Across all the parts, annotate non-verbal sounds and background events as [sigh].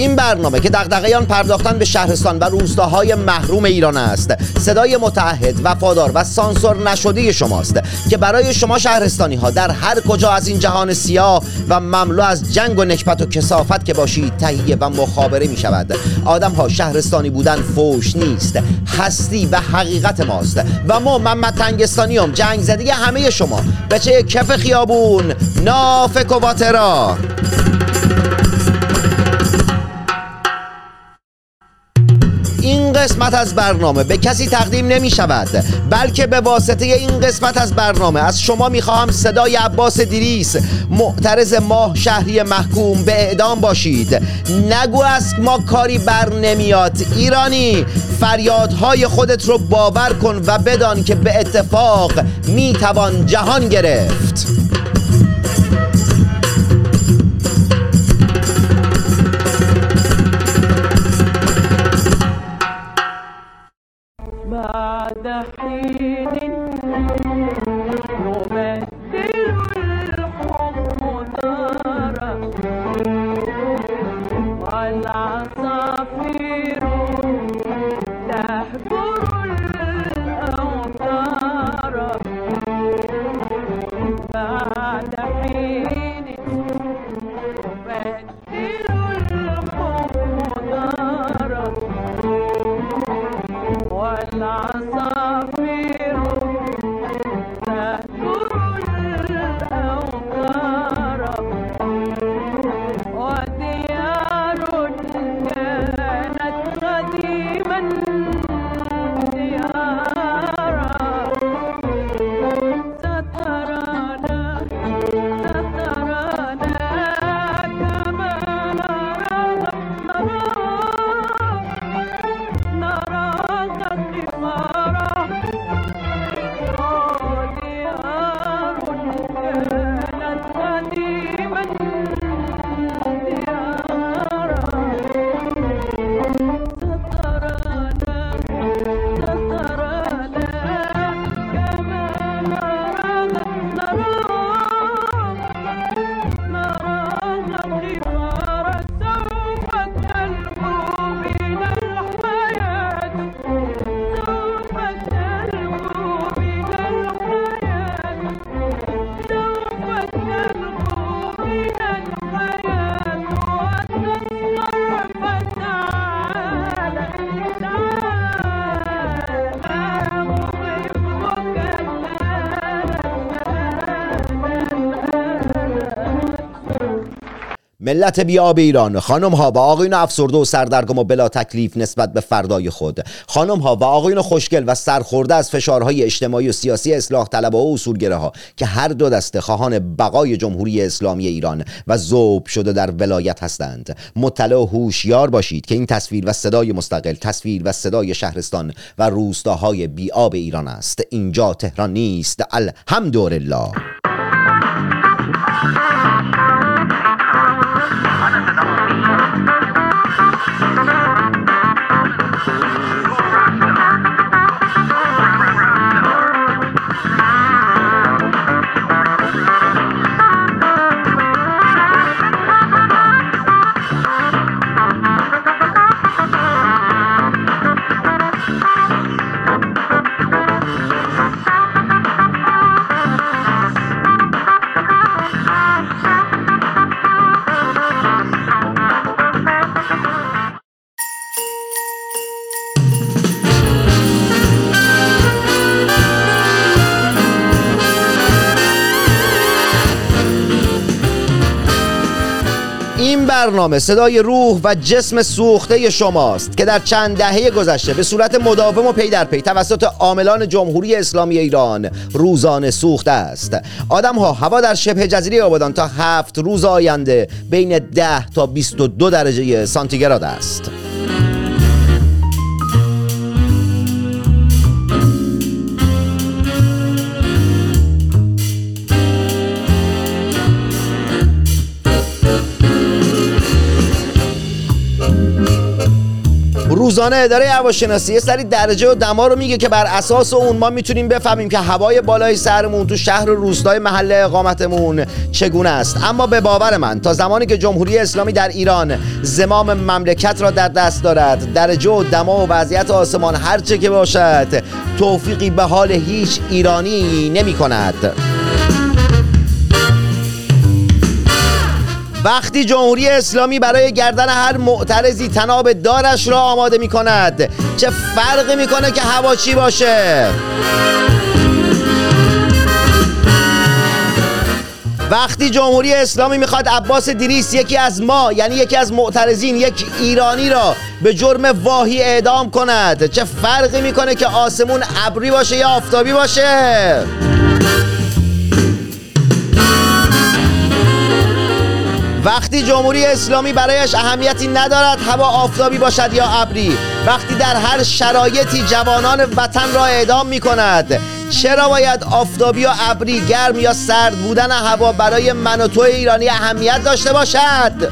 این برنامه که دغدغه آن پرداختن به شهرستان و روستاهای محروم ایران است. صدای متعهد وفادار و سانسور نشده شماست که برای شما شهرستانی ها در هر کجا از این جهان سیاه و مملو از جنگ و نکبت و کسافت که باشید تهیه و مخابره می شود آدم ها شهرستانی بودن فوش نیست هستی و حقیقت ماست و ما محمد تنگستانیوم جنگ زدی همه شما. بچه کف خیابون نافک و باترا قسمت از برنامه به کسی تقدیم نمی شود بلکه به واسطه این قسمت از برنامه. از شما می خواهم صدای عباس دیریس معترض ماه شهری محکوم به اعدام باشید. نگو از ما کاری بر نمیاد. ایرانی فریادهای خودت رو باور کن و بدان که به اتفاق می توان جهان گرفت. بعد ملت بیاب ایران. خانم ها و آقایون افسرده و سردرگم و بلا تکلیف نسبت به فردای خود. خانم ها و آقایون خوشگل و سرخورده از فشارهای اجتماعی و سیاسی اصلاح طلب و اصولگره ها که هر دو دسته خواهان بقای جمهوری اسلامی ایران و ذوب شده در ولایت هستند. مطلع و هوشیار باشید که این تصویر و صدای مستقل تصویر و صدای شهرستان و روستاهای بیاب ایران است. اینجا تهران نیست. الحمدلله. برنامه صدای روح و جسم سوخته شماست که در چند دهه گذشته به صورت مداوم و پی در پی توسط عاملان جمهوری اسلامی ایران روزانه سوخته است. آدم ها هوا در شبه جزیره آبادان تا هفت روز آینده بین 10 تا 22 درجه سانتیگراد است. روزانه اداره هواشناسی یه سری درجه و دما رو میگه که بر اساس اون ما می‌تونیم بفهمیم که هوای بالای سرمون تو شهر و روستای محل اقامتمون چگونه است. اما به باور من تا زمانی که جمهوری اسلامی در ایران زمام مملکت را در دست دارد درجه و دما و وضعیت آسمان هرچه که باشد توفیقی به حال هیچ ایرانی نمی کند وقتی جمهوری اسلامی برای گردن هر معترضی تناب دارش را آماده می کند چه فرقی می‌کنه که هوا چی باشه؟ وقتی جمهوری اسلامی می‌خواد عباس دیریس یکی از ما یعنی یکی از معترضین یک ایرانی را به جرم واهی اعدام کند چه فرقی می‌کنه که آسمون ابری باشه یا آفتابی باشه؟ وقتی جمهوری اسلامی برایش اهمیتی ندارد هوا آفتابی باشد یا ابری. وقتی در هر شرایطی جوانان وطن را اعدام می کند چرا باید آفتابی یا ابری گرم یا سرد بودن هوا برای من و تو ایرانی اهمیت داشته باشد؟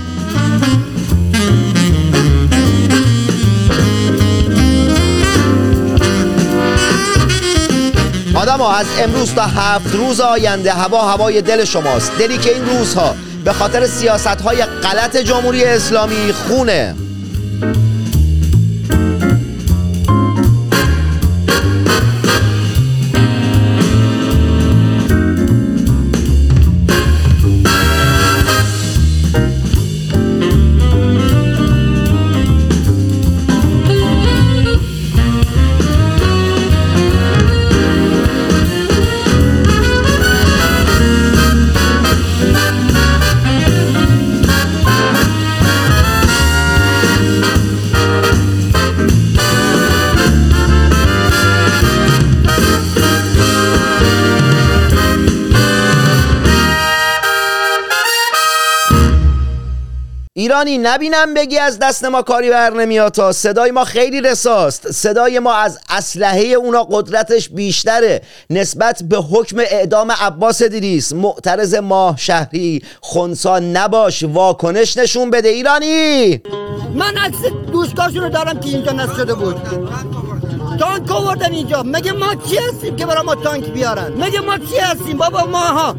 آدم ها از امروز تا هفت روز آینده هوا هوای دل شماست. دلی که این روزها به خاطر سیاست های غلط جمهوری اسلامی خونه. ایرانی نبینم بگی از دست ما کاری بر نمیاد تا. صدای ما خیلی رساست. صدای ما از اسلحه اونا قدرتش بیشتره. نسبت به حکم اعدام عباس دیریس معترض ماه شهری خونسا نباش واکنش نشون بده ایرانی. من عکس دوستاشون رو دارم که اینجا نصب شده بود. تانک آوردن اینجا. مگه ما چی هستیم که برای ما تانک بیارن؟ مگه ما چی هستیم؟ بابا ماها.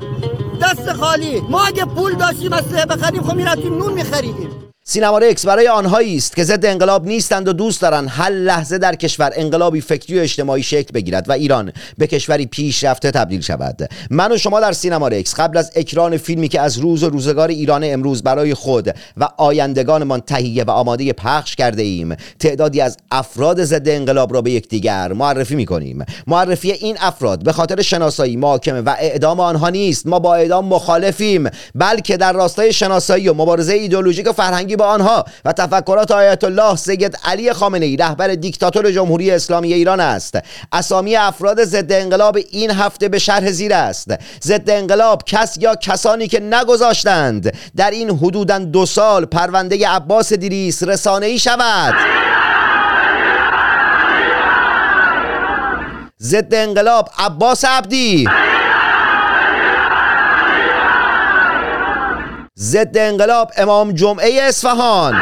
دست خالی. ما اگه پول داشتیم از بخریم خب می‌رفتیم نون میخریدیم. سینما رکس برای آنهایی است که ضد انقلاب نیستند و دوست دارند هر لحظه در کشور انقلابی فکری و اجتماعی شکل بگیرد و ایران به کشوری پیشرفته تبدیل شود. من و شما در سینما رکس قبل از اکران فیلمی که از روز و روزگار ایران امروز برای خود و آیندگانمان تهیه و آماده پخش کرده ایم تعدادی از افراد ضد انقلاب را به یکدیگر معرفی می کنیم معرفی این افراد به خاطر شناسایی محاکمه و اعدام آنها نیست. ما با اعدام مخالفیم بلکه در راستای شناسایی و مبارزه ایدئولوژیک و فرهنگی با آنها و تفکرات آیت الله سید علی خامنه ای رهبر دیکتاتور جمهوری اسلامی ایران است. اسامی افراد ضد انقلاب این هفته به شرح زیر است. ضد انقلاب کس یا کسانی که نگذاشتند در این حدودا دو سال پرونده عباس دیریس رسانه ای شود. ضد انقلاب عباس عبدی. ضد انقلاب امام جمعه اصفهان.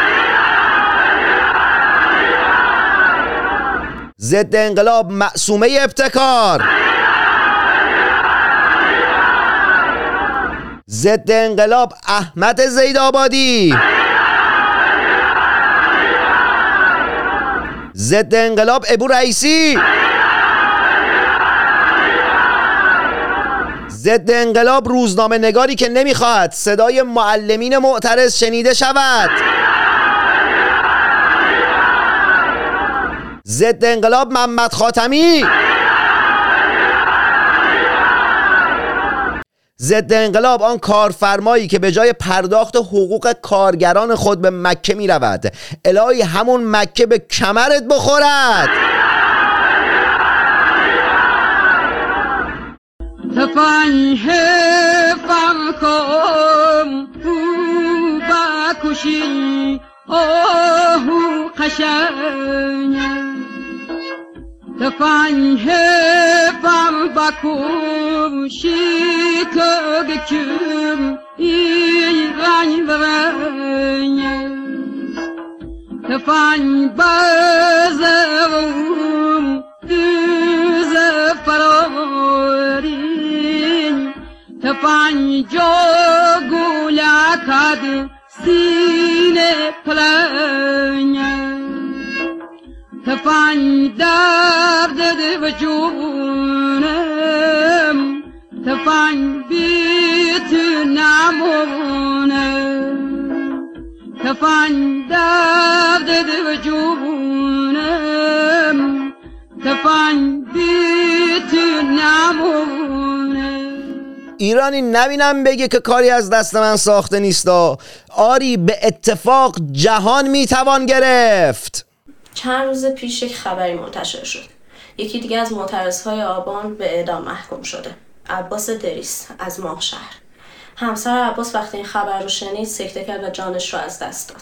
ضد انقلاب معصومه ابتکار. ضد انقلاب احمد زیدآبادی. ضد انقلاب ابو رئیسی. ضد انقلاب روزنامه نگاری که نمی‌خواهد صدای معلمین معترض شنیده شود. ضد انقلاب محمد خاتمی. ضد انقلاب آن کارفرمایی که به جای پرداخت حقوق کارگران خود به مکه می رود الهی همون مکه به کمرت بخورد. تفنگ فرکم او بکشی آهو قشنگ. تفنگ فر بکشی که بکن این رنگ برنگ. تفنگ بزرم فرارین تفنگ جا گولکد سینه پلنگ۔ تفنگ درد و جونم تفنگ بیت نمونم تفنگ درد و جونم تفنگ بیت نمونم ایرانی نبینم بگه که کاری از دست من ساخته نیستا آری به اتفاق جهان می‌توان گرفت. چند روز پیش یک خبری منتشر شد. یکی دیگه از معترضهای آبان به اعدام محکوم شده. عباس دریس از ماه شهر. همسر عباس وقتی این خبر رو شنید سکته کرد و جانش رو از دست داد.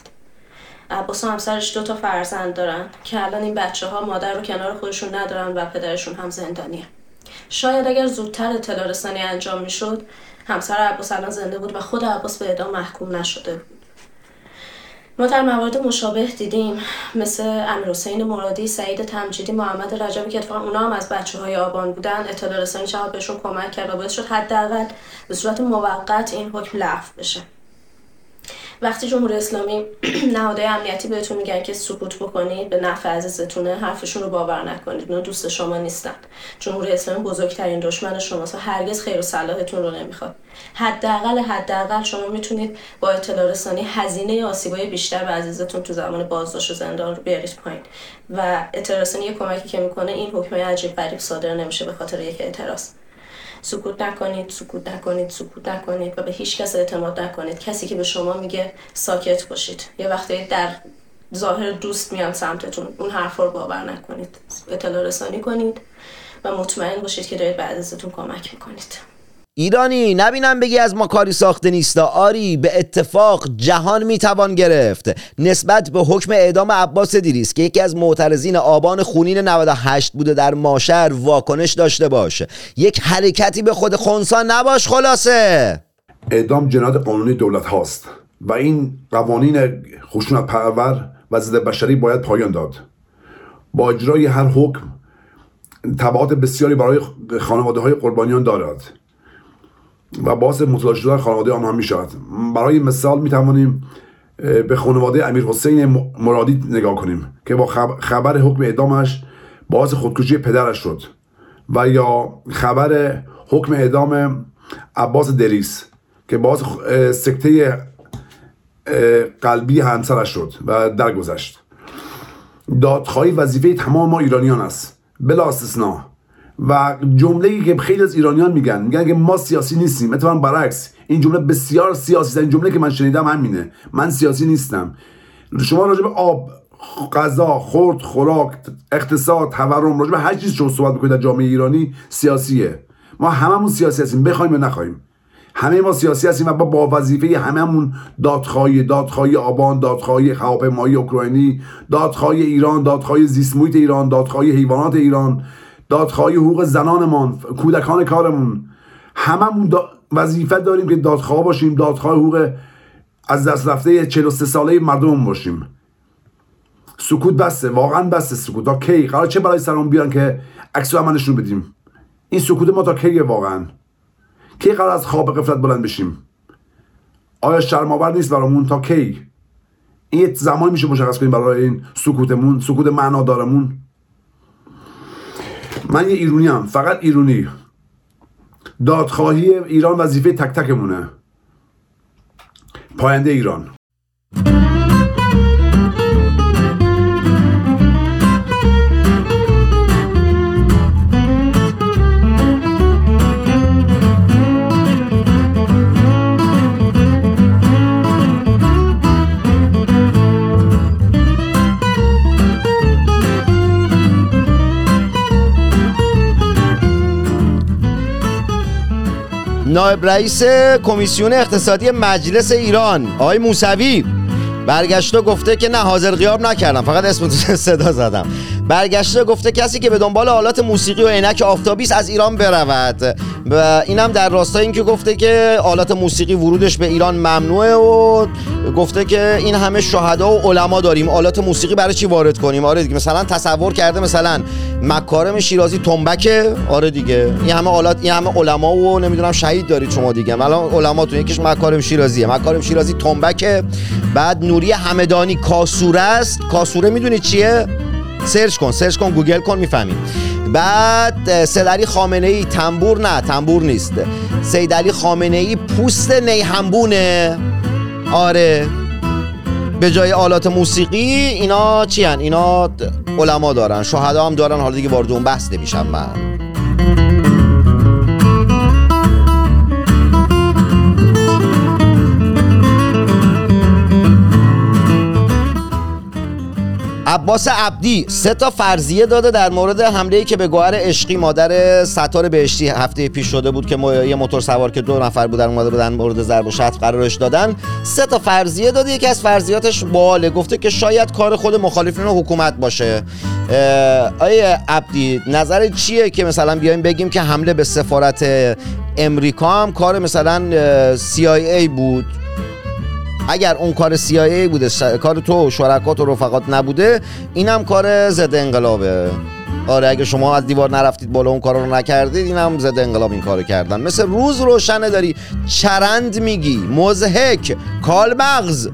عباس و همسرش دو تا فرزند دارن که الان این بچه ها مادر رو کنار خودشون ندارن و پدرشون هم زندانیه. شاید اگر زودتر اطلاع رسانی انجام می‌شد همسر عباس الان زنده بود و خود عباس به اعدام محکوم نشده بود. ما در موارد مشابه دیدیم مثل امیر مرادی، سعید تمجیدی، محمد رجبی که اتفاقا اونا هم از بچه های آبان بودن اطلاع رسانی چقدر بهشون کمک کرد و باعث شد حداقل به صورت موقت این حکم لغو بشه. وقتی جمهوری اسلامی [clears throat] نهادهای امنیتی بهتون میگن که سکوت بکنید به نفع عزیزتونه حرفشون رو باور نکنید. اونا دوست شما نیستن. جمهوری اسلامی بزرگترین دشمن شماست و هرگز خیر و صلاحتون رو نمی‌خواد. حداقل حداقل شما می‌تونید با اطلاع رسانی هزینه آسیبای بیشتر به عزیزتون تو زمان بازداشت و زندان رو بیارید پایین. و اطلاع رسانی کمکی که می‌کنه این حکم عجیب غریب صادر نمیشه به خاطر یک اعتراض. سکوت نکنید سکوت نکنید سکوت نکنید و به هیچ کس اعتماد نکنید. کسی که به شما میگه ساکت باشید. یه وقتی در ظاهر دوست میان سمتتون. اون حرف رو باور نکنید. اطلاع رسانی کنید و مطمئن باشید که دارید به عزیزتون کمک می‌کنید. ایرانی نبینم بگی از ما کاری ساخته نیستا آری به اتفاق جهان می‌توان گرفت. نسبت به حکم اعدام عباس دیریس که یکی از معترضین آبان خونین 98 بوده در ماشر واکنش داشته باش. یک حرکتی به خود خونسان نباش خلاصه. اعدام جنایت قانونی دولت هاست و این قوانین خشونت پرور و ضد بشری باید پایان داد. با اجرای هر حکم تبعات بسیاری برای خانواده های قربانیان دارد. و باعث مطلع شدن خانواده آنها می شود برای مثال می توانیم به خانواده امیر حسین مرادی نگاه کنیم که با خب- خبر حکم اعدامش باعث خودکشی پدرش شد و یا خبر حکم اعدام عباس دریس که باعث سکته قلبی همسرش شد و درگذشت. دادخواهی وظیفه تمام ما ایرانیان است. بلا استثنا. و جمله که خیلی از ایرانیان میگن میگن که ما سیاسی نیستیم. اتفاقا برعکس این جمله بسیار سیاسی این جمله که من شنیدم همینه. من سیاسی نیستم. شما راجع به آب غذا خورد خوراک اقتصاد تورم راجع به هر چیز شما صحبت بکنید در جامعه ایرانی سیاسیه. ما هممون سیاسی هستیم بخوایم یا نخوایم. همه ما سیاسی هستیم و با, با وظیفه هممون دادخواهی دادخواهی آبان دادخواهی هواپیمایی اوکراینی دادخواهی ایران دادخواهی زیست ایران دادخواهی حیوانات ایران. دادخواهی حقوق زنانمان کودکان کارمون. هممون دا وظیفه داریم که دادخواه باشیم دادخواه حقوق از دست رفته 43 ساله مردم باشیم. سکوت بسته واقعا بسته سکوت. تا کی؟ قرار چه برای سرمون بیان که عکس عملش رو بدیم؟ این سکوت ما تا کیه واقعا؟ کی قرار از خواب قفلت بلند بشیم؟ آیا شرمآور نیست برامون؟ تا کی؟ این زمانی میشه مشخص کنیم برای این سکوتمون سکوت معنادارمون. من یه ایرونی هم فقط ایرونی. دادخواهی ایران وظیفه تک تکمونه. پاینده ایران. نایب رئیس کمیسیون اقتصادی مجلس ایران آقای موسوی. برگشته گفته که نه حاضر غیاب نکردم. فقط اسم صدا زدم. برگشته گفته کسی که به دنبال آلات موسیقی و عینک آفتابی است از ایران برود. و اینم در راستای اینکه گفته که آلات موسیقی ورودش به ایران ممنوعه و گفته که این همه شهدا و علما داریم. آلات موسیقی برای چی وارد کنیم؟ آره دیگه مثلا تصور کرده مثلا مکارم شیرازی تنبکه؟ آره دیگه. این همه آلات این همه علما و نمی‌دونم شهید دارید شما دیگه. الان علماتون یکیش مکارم شیرازیه. مکارم شیرازی تنبکه بعد نوری همدانی کاسوره است. کاسوره می‌دونید چیه؟ search کن search کن گوگل کن می‌فهمی بعد سیدعلی خامنه ای تنبور نه تنبور نیست. سیدعلی خامنه ای پوست نی‌انبونه آره. به جای آلات موسیقی اینا چی هن؟ اینا علما دارن شهدا هم دارن. حالا دیگه وارد اون بحث نمیشم من. عباس عبدی سه تا فرضیه داده در مورد حمله که به گوهر عشقی مادر ستار بهشتی هفته پیش شده بود که یه موتور سوار که دو نفر بودن اومده بودن مورد ضرب و شتم قرارش دادن. سه تا فرضیه داده یکی از فرضیاتش باله گفته که شاید کار خود مخالفین حکومت باشه. آیه عبدی نظر چیه که مثلا بیایم بگیم که حمله به سفارت امریکا هم کار مثلا CIA بود؟ اگر اون کار CIA بوده کار تو و شرکات و رفقات نبوده اینم کار ضد انقلابه. آره اگه شما از دیوار نرفتید بالا اون کار رو نکردید اینم ضد انقلاب این کارو کردن. مثل روز روشنه داری چرند میگی. مزهک کالمغز.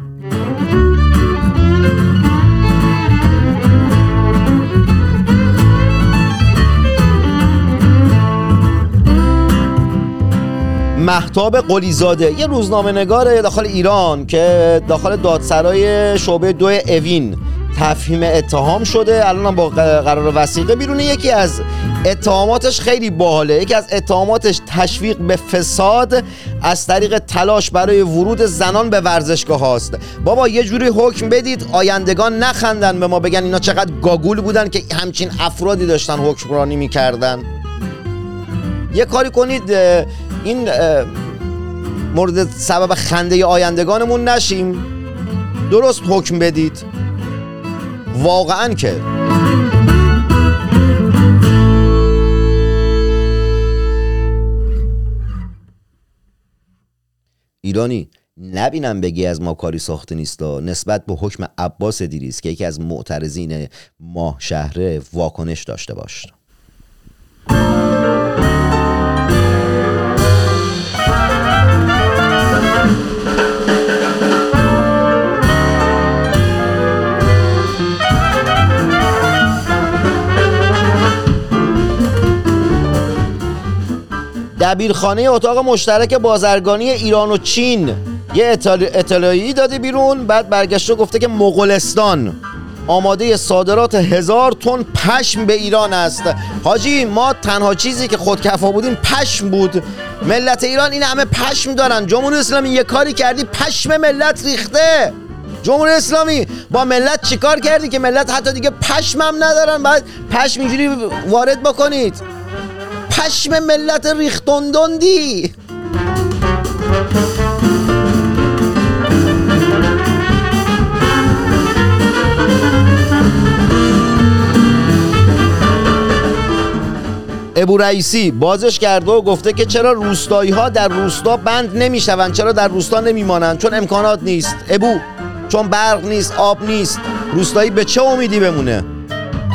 محتاب قلیزاده. یه روزنامه نگار داخل ایران که داخل دادسرای شعبه دو اوین تفهیم اتهام شده. الان با قرار وسیقه بیرونه یکی از اتهاماتش خیلی باحاله. یکی از اتهاماتش تشویق به فساد از طریق تلاش برای ورود زنان به ورزشگاه هاست. بابا یه جوری حکم بدید. آیندگان نخندن به ما بگن اینا چقدر گاگول بودن که همچین افرادی داشتن حکمرانی می‌کردن. یه کاری کنید این مورد سبب خنده آیندگانمون نشیم. درست حکم بدید. واقعا که. ایرانی نبینم بگی از ما کاری ساخته نیست نسبت به حکم عباس دیریز که یکی از معترضین ماه شهره واکنش داشته باش. دبیرخانه اتاق مشترک بازرگانی ایران و چین. یه اطلاعی داده بیرون بعد برگشته گفته که مغولستان. آماده صادرات هزار تن پشم به ایران است. حاجی ما تنها چیزی که خودکفا بودیم پشم بود. ملت ایران این همه پشم دارن. جمهوری اسلامی یه کاری کردی پشم ملت ریخته. جمهوری اسلامی با ملت چیکار کردی که ملت حتی دیگه پشم هم ندارن؟ بعد پشم اینجوری وارد بکنید. پشم ملت ریختندندی. ابو رئیسی بازش کرده و گفته که چرا روستایی ها در روستا بند نمی‌شوند چرا در روستا نمیمانند؟ چون امکانات نیست. ابو چون برق نیست آب نیست. روستایی به چه امیدی بمونه؟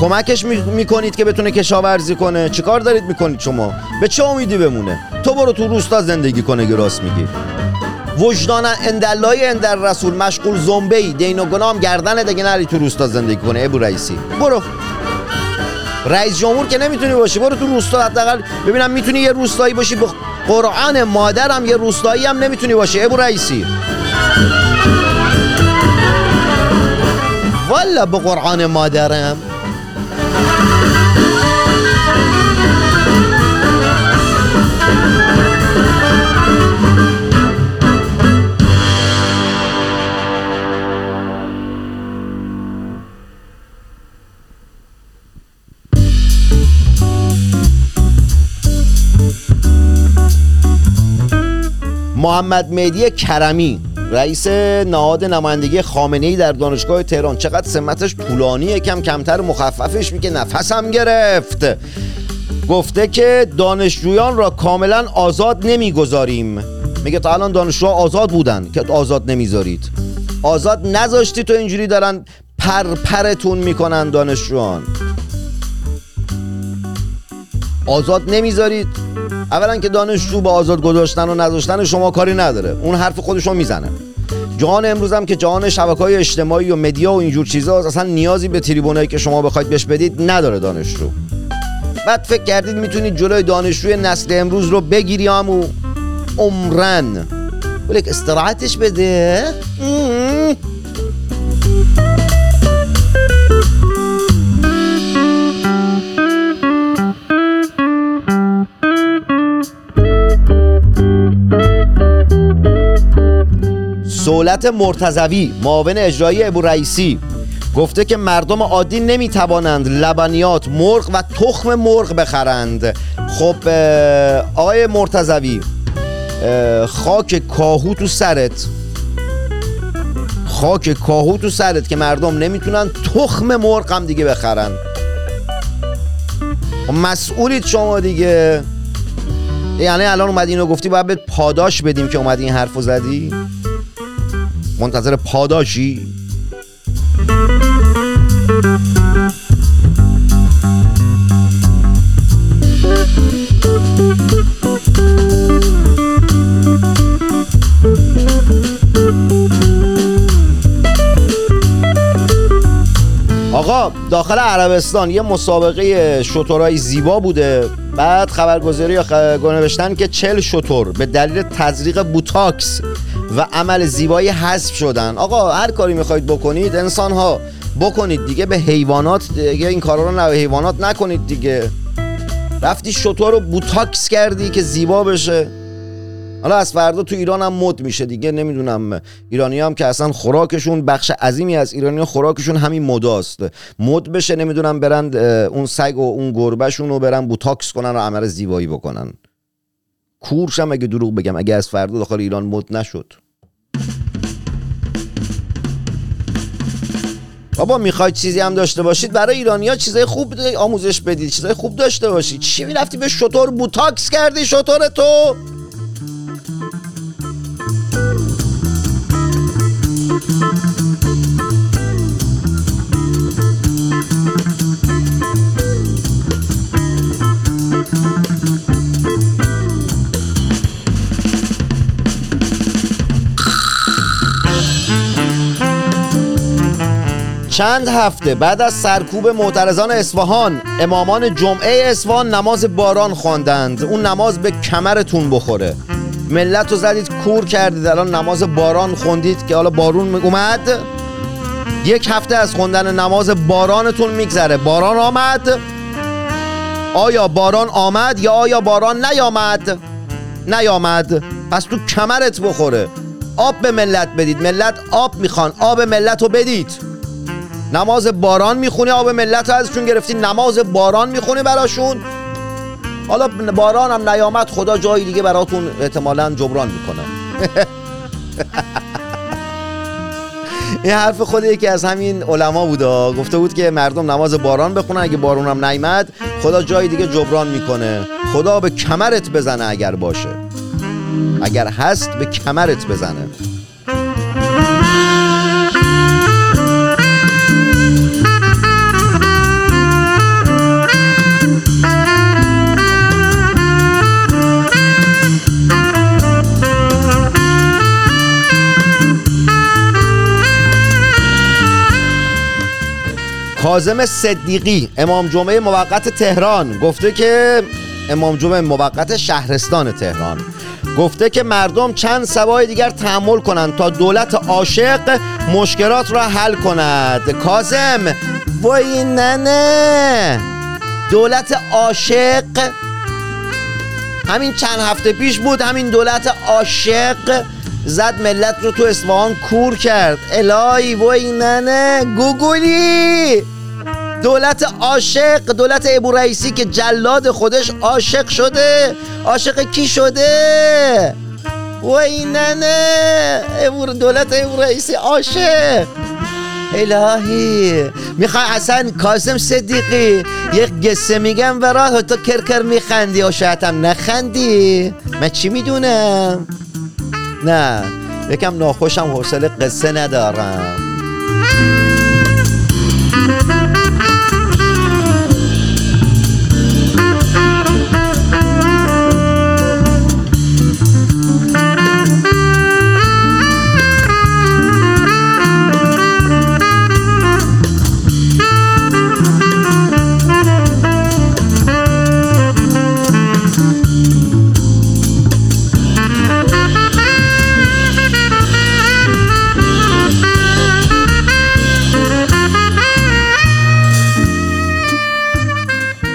کمکش می‌کنید که بتونه کشاورزی کنه. چیکار دارید می‌کنید شما؟ به چه امیدی بمونه؟ تو برو تو روستا زندگی کنه که راست میگی. وجدان اندلای اندر رسول مشغول زنبه ای دین و گنام گردن دیگه نری تو روستا زندگی کنه ابو رئیسی. برو. رئیس جمهور که نمی‌تونی باشی برو تو روستا حداقل. ببینم می‌تونی یه روستایی باشی. به قرآن مادرم یه روستایی هم نمی‌تونی باشی ابو رئیسی. والا به قرآن مادرم. محمد مهدی کرمی. رئیس نهاد نمایندگی خامنه ای در دانشگاه تهران. چقدر سمتش طولانیه کم کمتر مخففش میگه. نفسم گرفت. گفته که دانشجویان را کاملا آزاد نمی‌گذاریم. میگه تا الان دانشجوها آزاد بودن که آزاد نمی‌ذارید. آزاد نذاشتی تو اینجوری دارن پر پرتون می‌کنن دانشجویان. آزاد نمی‌ذارید. اولا که دانشجو با آزاد گذاشتن و نذاشتن شما کاری نداره. اون حرف خودشو می‌زنه. جهان امروز هم که جهان شبکه های اجتماعی و مدیا و اینجور چیزا اصلا نیازی به تریبونایی که شما بخواید بهش بدید نداره دانشجو بعد فکر کردید می‌تونید جلوی دانشجوی نسل امروز رو بگیری همو عمرن. بلک استراحتش بده. سولت مرتزوی معاون اجرایی ابو رئیسی گفته که مردم عادی نمی‌توانند لبنیات مرغ و تخم مرغ بخرند. خب آقای مرتزوی خاک کاهو تو سرت. خاک کاهو تو سرت که مردم نمی‌تونن تخم مرغ هم دیگه بخرن. خب مسئولید شما دیگه. یعنی الان اومدی اینو گفتی باید پاداش بدیم که اومدی این حرفو زدی؟ منتظر پاداشی؟ آقا داخل عربستان یه مسابقه شترهای زیبا بوده. بعد خبرگزاری یا خ- نوشتن که چل شتر به دلیل تزریق بوتاکس. و عمل زیبایی حذف شدن. آقا هر کاری می‌خواید بکنید انسان ها بکنید دیگه به حیوانات دیگه این کارا رو به حیوانات نکنید دیگه. رفتی شتر رو بوتاکس کردی که زیبا بشه. حالا از فردا تو ایران هم مد میشه دیگه نمی‌دونم. ایرانی هم که اصلا خوراکشون بخش عظیمی از ایرانی خوراکشون همین مداست. مد بشه نمی‌دونم برند اه، اون سگ و اون گربهشون رو برن بوتاکس کنن و عمل زیبایی بکنن. کورشم اگه دروغ بگم اگه از فردا داخل ایران مد نشد. بابا می‌خواید چیزی هم داشته باشید؟ برای ایرانی ها چیزای خوب آموزش بدید چیزای خوب داشته باشید. چی می‌رفتی به شطور بوتاکس کردی شطور تو؟ چند هفته بعد از سرکوب معترضان اصفهان امامان جمعه اصفهان نماز باران خواندند. اون نماز به کمرتون بخوره. ملت رو زدید کور کردید. الان نماز باران خوندید که حالا بارون اومد. یک هفته از خوندن نماز بارانتون میگذره. باران آمد. آیا باران آمد یا آیا باران نیامد؟ نیامد. پس تو کمرت بخوره. آب به ملت بدید. ملت آب می‌خوان. آب ملت رو بدید. نماز باران می‌خونی آب ملت ازشون گرفتی نماز باران می‌خونی براشون. حالا باران هم نیامد خدا جایی دیگه براتون احتمالا جبران می‌کنه. [laughs] این حرف خود یکی از همین علما بوده. گفته بود که مردم نماز باران بخونن اگه بارون هم نیامد خدا جای دیگه جبران می‌کنه. خدا به کمرت بزنه اگر باشه. اگر هست به کمرت بزنه. کاظم صدیقی امام جمعه موقت تهران گفته که امام جمعه موقت شهرستان تهران. گفته که مردم چند سبای دیگر تحمل کنند تا دولت عاشق مشکلات را حل کند. کاظم وای ننه دولت عاشق. همین چند هفته پیش بود همین دولت عاشق زد ملت رو تو اصفهان کور کرد. الهی وای ننه گوگولی! دولت عاشق دولت ابو رئیسی که جلاد خودش عاشق شده. عاشق کی شده؟ وای نه نه امور دولت امور رئیسی عاشق. الهی. می‌خوای اصلا کاسم صدیقی؟ یک قصه میگم برات تو کرکر میخندی. و شاید هم نخندی. من چی می‌دونم؟ نه یکم ناخوشم حوصله قصه ندارم.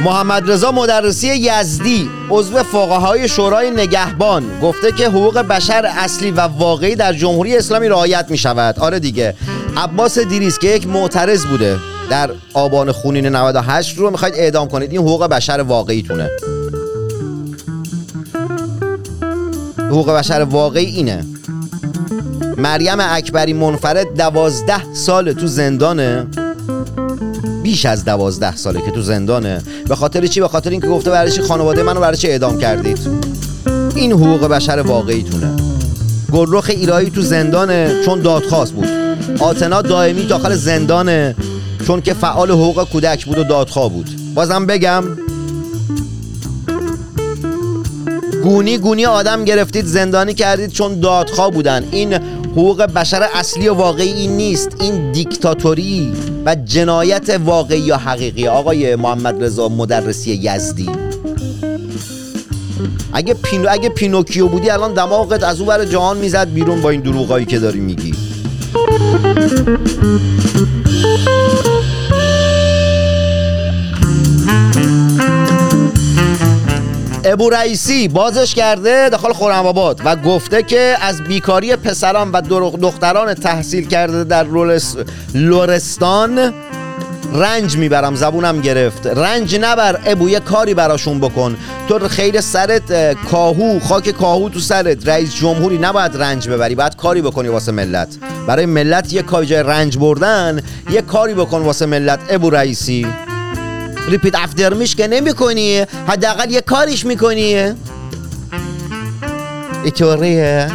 محمد رضا مدرسی یزدی عضو فقهای شورای نگهبان گفته که حقوق بشر اصلی و واقعی در جمهوری اسلامی رعایت می شود آره دیگه. عباس دیریس که یک معترض بوده در آبان خونین 98 رو می‌خواید اعدام کنید این حقوق بشر واقعیتونه. حقوق بشر واقعی اینه. مریم اکبری منفرد دوازده سال تو زندانه. بیش از دوازده ساله که تو زندانه. به خاطر چی؟ به خاطر اینکه گفته برای چی خانواده منو برای چی اعدام کردید؟ این حقوق بشر واقعیتونه. گلرخ ایرایی تو زندانه چون دادخواست بود. آتنا دائمی داخل زندانه چون که فعال حقوق کودک بود و دادخواه بود. بازم بگم گونی گونی آدم گرفتید زندانی کردید چون دادخواه بودن. این حقوق بشر اصلی و واقعی این نیست. این دیکتاتوری و جنایت واقعی یا حقیقی. آقای محمد رضا مدرسی یزدی. اگه, پینو اگه پینوکیو بودی الان دماغت از او بر جهان می‌زد بیرون با این دروغایی که داری میگی. ابو رئیسی بازش کرده داخل خورم آباد و گفته که از بیکاری پسران و دختران تحصیل کرده در لورستان رنج می‌برم زبونم گرفت. رنج نبر ابو یه کاری براشون بکن. تو خیر سرت کاهو خاک کاهو تو سرت. رئیس جمهوری نباید رنج ببری باید کاری بکنی واسه ملت. برای ملت یه کاری جای رنج بردن یه کاری بکن واسه ملت ابو رئیسی. ریپیت افتر میش که نمی کنی حداقل یه کاریش می‌کنی. اینطوریه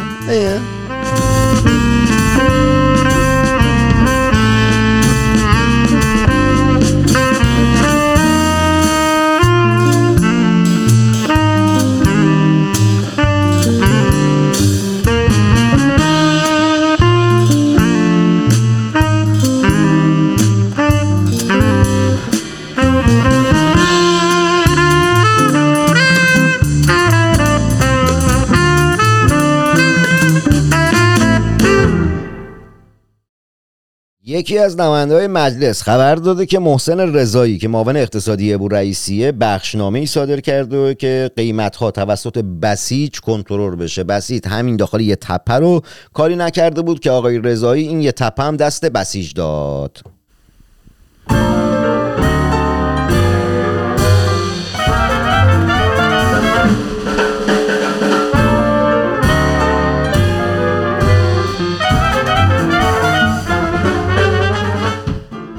یکی از نماینده های مجلس خبر داده که محسن رضایی که معاون اقتصادی ابو رئیسیه بخشنامه ای صادر کرده که قیمت ها توسط بسیج کنترل بشه. بسیج همین داخل یه تپه رو کاری نکرده بود که آقای رضایی این یه تپه هم دست بسیج داد.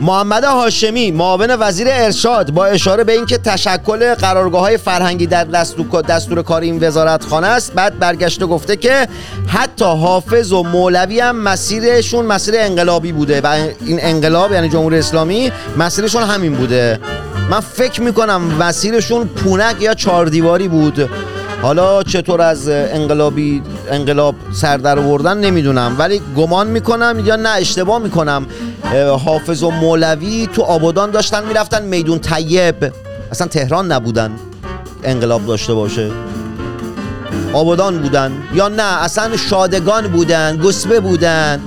محمد هاشمی معاون وزیر ارشاد با اشاره به اینکه تشکل قرارگاه های فرهنگی در دستور, دستور کار این وزارت خانه است بعد برگشته گفته که حتی حافظ و مولوی هم مسیرشون مسیر انقلابی بوده و این انقلاب یعنی جمهوری اسلامی مسیرشون همین بوده. من فکر می‌کنم مسیرشون پونک یا چهاردیواری بود. حالا چطور از انقلابی انقلاب سر در آوردن نمی‌دونم ولی گمان می‌کنم یا نه اشتباه می‌کنم. حافظ و مولوی تو آبادان داشتن می‌رفتن میدون طیب. اصلا تهران نبودن انقلاب داشته باشه. آبادان بودن یا نه اصلا شادگان بودن گسبه بودن.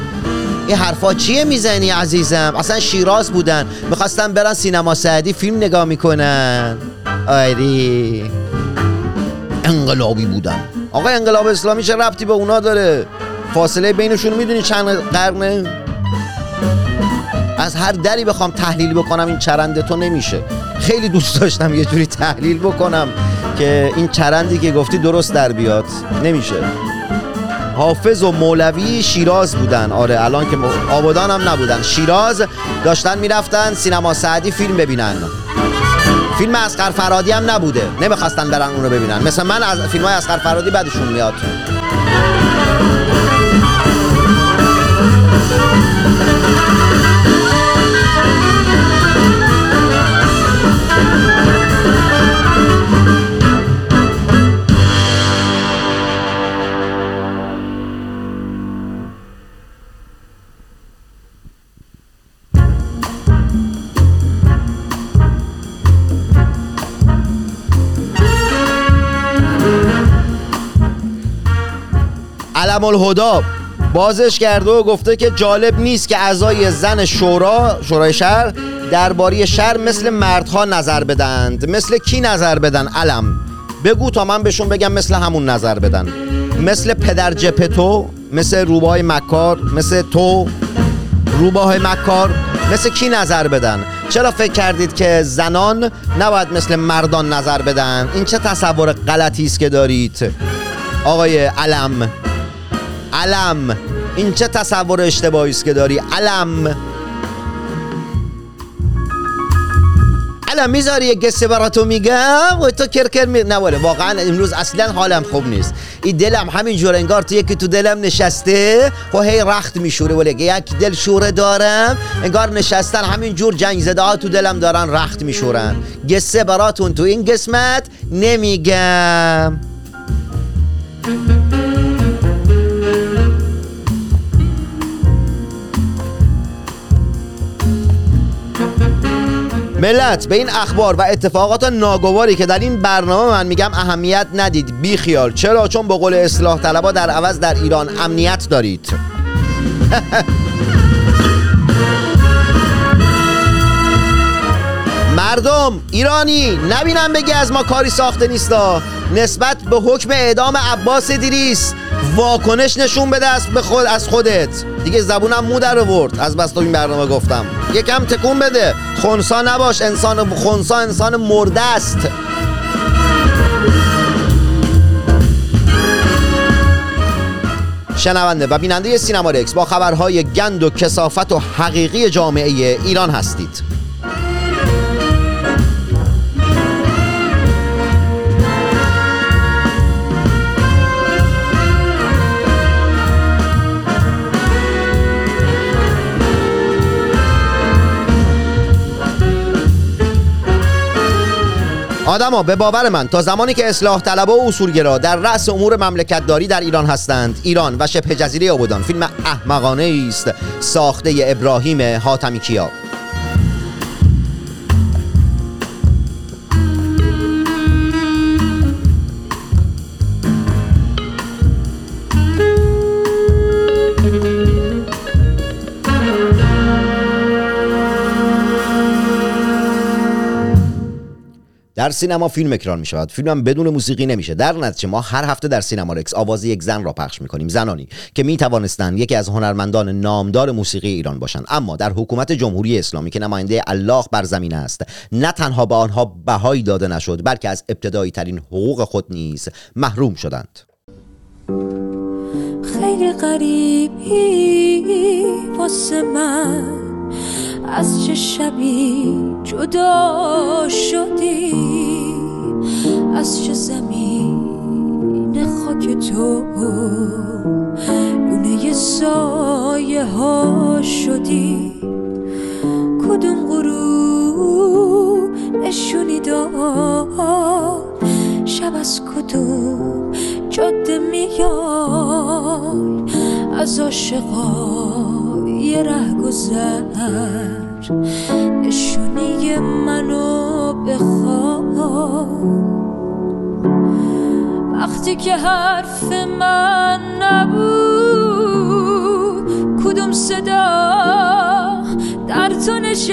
این حرفا چیه می‌زنی عزیزم؟ اصلا شیراز بودن. می‌خواستن برن سینما سعدی فیلم نگاه می‌کنن. آیری انقلابی بودن. آقا انقلاب اسلامی چه ربطی به اونا داره؟ فاصله بینشون می‌دونی چند قرنه؟ از هر دری بخوام تحلیل بکنم این چرند تو نمیشه. خیلی دوست داشتم یه جوری تحلیل بکنم که این چرندی که گفتی درست در بیاد. نمیشه. حافظ و مولوی شیراز بودن. آره الان که آبادان هم نبودن. شیراز داشتن می‌رفتن سینما سعدی فیلم ببینن. فیلم اسقر فرادی هم نبوده. نمی‌خواستن برن اون رو ببینن. مثل من از فیلم های اسقر فرادی بعدشون میاد. علم الهدا بازش کرده و گفته که جالب نیست که اعضای زن شورا شورای شهر درباره شهر مثل مردها نظر بدند مثل کی نظر بدن؟ علم. بگو تا من بهشون بگم مثل همون نظر بدن. مثل پدر جپتو مثل روبای مکار مثل تو روباه مکار مثل کی نظر بدن؟ چرا فکر کردید که زنان نباید مثل مردان نظر بدن؟ این چه تصور غلطی است که دارید؟ آقای علم. علم. این چه تصور اشتباهی است که داری؟ علم. علم می‌ذاری یه قصه براتو میگم و تو کرکر می... ولی واقعا امروز اصلا حالم خوب نیست. این دلم همینجور انگار تو یکی تو دلم نشسته. و هی رخت میشوره ولی یک دل شوره دارم انگار نشستن همینجور جنگ زده ها تو دلم دارن رخت میشورن. قصه براتون تو این قسمت نمیگم. ملت به این اخبار و اتفاقات ناگواری که در این برنامه من میگم اهمیت ندید. بی خیال چرا؟ چون به قول اصلاح طلبا در عوض در ایران امنیت دارید. [laughs] مردم ایرانی نبینم بگی از ما کاری ساخته نیستا. نسبت به حکم اعدام عباس دیریس واکنش نشون بده از به خود از خودت. دیگه زبونم مو در آورد. از بس تو این برنامه گفتم. یکم تکون بده. خونسا نباش. انسان خونسا انسان مرده است. شنونده و بیننده سینما رکس با خبرهای گند و کسافت و حقیقی جامعه ایران هستید. آدما به باور من تا زمانی که اصلاح طلبا و اصولگرا در رأس امور مملکتداری در ایران هستند. ایران و شبه جزیره آبادان. فیلم احمقانه است ساخته ابراهیم حاتمی کیا. در سینما فیلم اکران می شود فیلم هم بدون موسیقی نمیشه. در نتیجه ما هر هفته در سینما رکس آواز یک زن را پخش می کنیم زنانی که می توانستند یکی از هنرمندان نامدار موسیقی ایران باشند. اما در حکومت جمهوری اسلامی که نماینده الله بر زمین است نه تنها به آنها بهایی داده نشد بلکه از ابتدایی ترین حقوق خود نیز محروم شدند. خیلی قریبی واسه من. از چه شبی جدا شدی؟ از چه زمین خاک تو لونه سایه ها شدی؟ کدوم غروب نشونی داد؟ شب از کدوم جاده میای؟ از عاشقای ره گذر نشونی منو بخواه وقتی که حرف من نبود کدوم صدا در تو نشست؟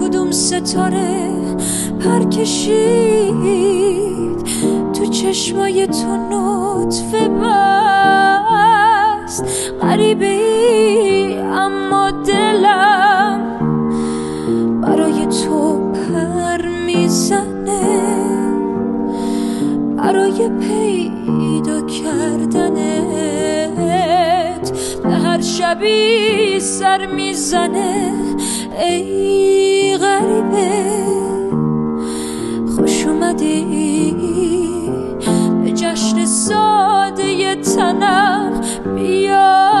کدوم ستاره پر کشید؟ تو چشمای تو نطفه بست غریبی اما دلم برای تو پر می‌زنه. برای پیدا کردنت به هر شبی سر می‌زنه. ای غریبه خوش اومدی به جشن ساده تنم. بیا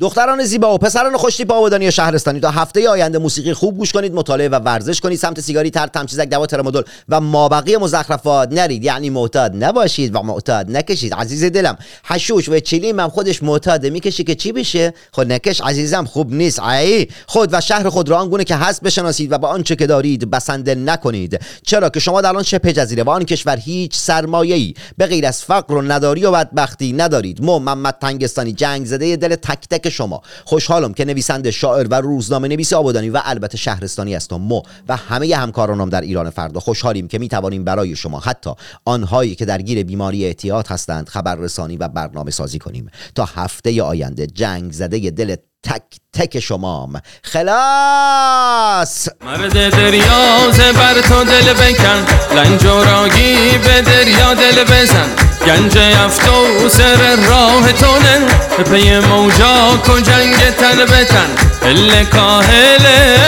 دختران زیبا و پسران خوشتیپ آبادانی شهرستانی. تا هفته آینده موسیقی خوب گوش کنید مطالعه و ورزش کنید. سمت سیگاری تر تمچیزک دوا ترامادول و مابقی مزخرفات نرید. یعنی معتاد نباشید و معتاد نکشید. عزیز دلم حشوش و چلیم هم خودش معتاده. می‌کشه که چی بشه؟ خود نکش. عزیزم خوب نیست. ای خود و شهر خود را آنگونه که هست بشناسید و با آنچه که دارید بسنده نکنید. چرا که شما در آن شبه جزیره و آن کشور هیچ سرمایه‌ای به غیر از فقر و نداری و بدبختی ندارید. مو محمد تنگستانی جنگ زده دل تک تک شما. خوشحالم که نویسنده شاعر و روزنامه نویس آبادانی و البته شهرستانی هستم مو و همه همکارانم در ایران فردا خوشحالیم که می توانیم برای شما حتی آنهایی که درگیر بیماری اعتیاد هستند خبررسانی و برنامه سازی کنیم. تا هفته آینده جنگ زده دل تک تک شمام. خلاص! مرد دریازه بر تو دل بکن. لنج و راگی به دریا دل بزن. گنج افت و سر راه تونه. پی موجا کو جنگ تن به تن ال کاهله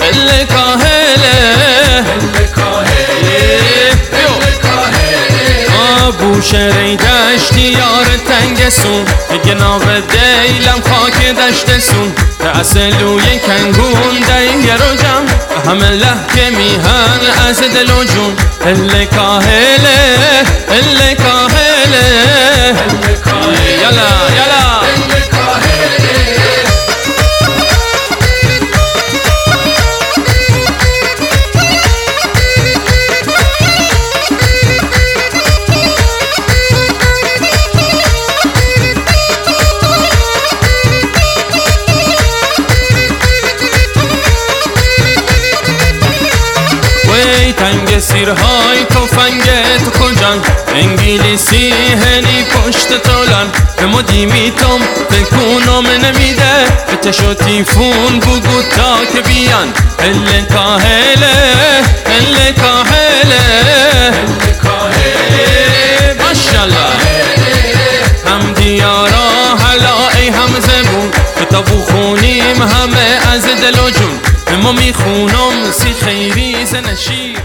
ال کاهله. بوشهری دشتی یار تنگ سون گناب دیلم خاک دشت سون اصلوی کنگون دیگه رو جم. همه لحکه میهن از دل و جون. ال کاهله ال کاهله. یلا یلا وی تنگ سیرهای تفنگ تو کجان انگلیسی هلی پشت تولان به ما دیمیتم تکونم نمیده. به تشو تیفون بگو تا که بیان. ال کاهله ال کاهله ماشالله هم حالا ای هم زبون کتابو خونیم همه از دل و جون. به ما می‌خونم سی خیری هم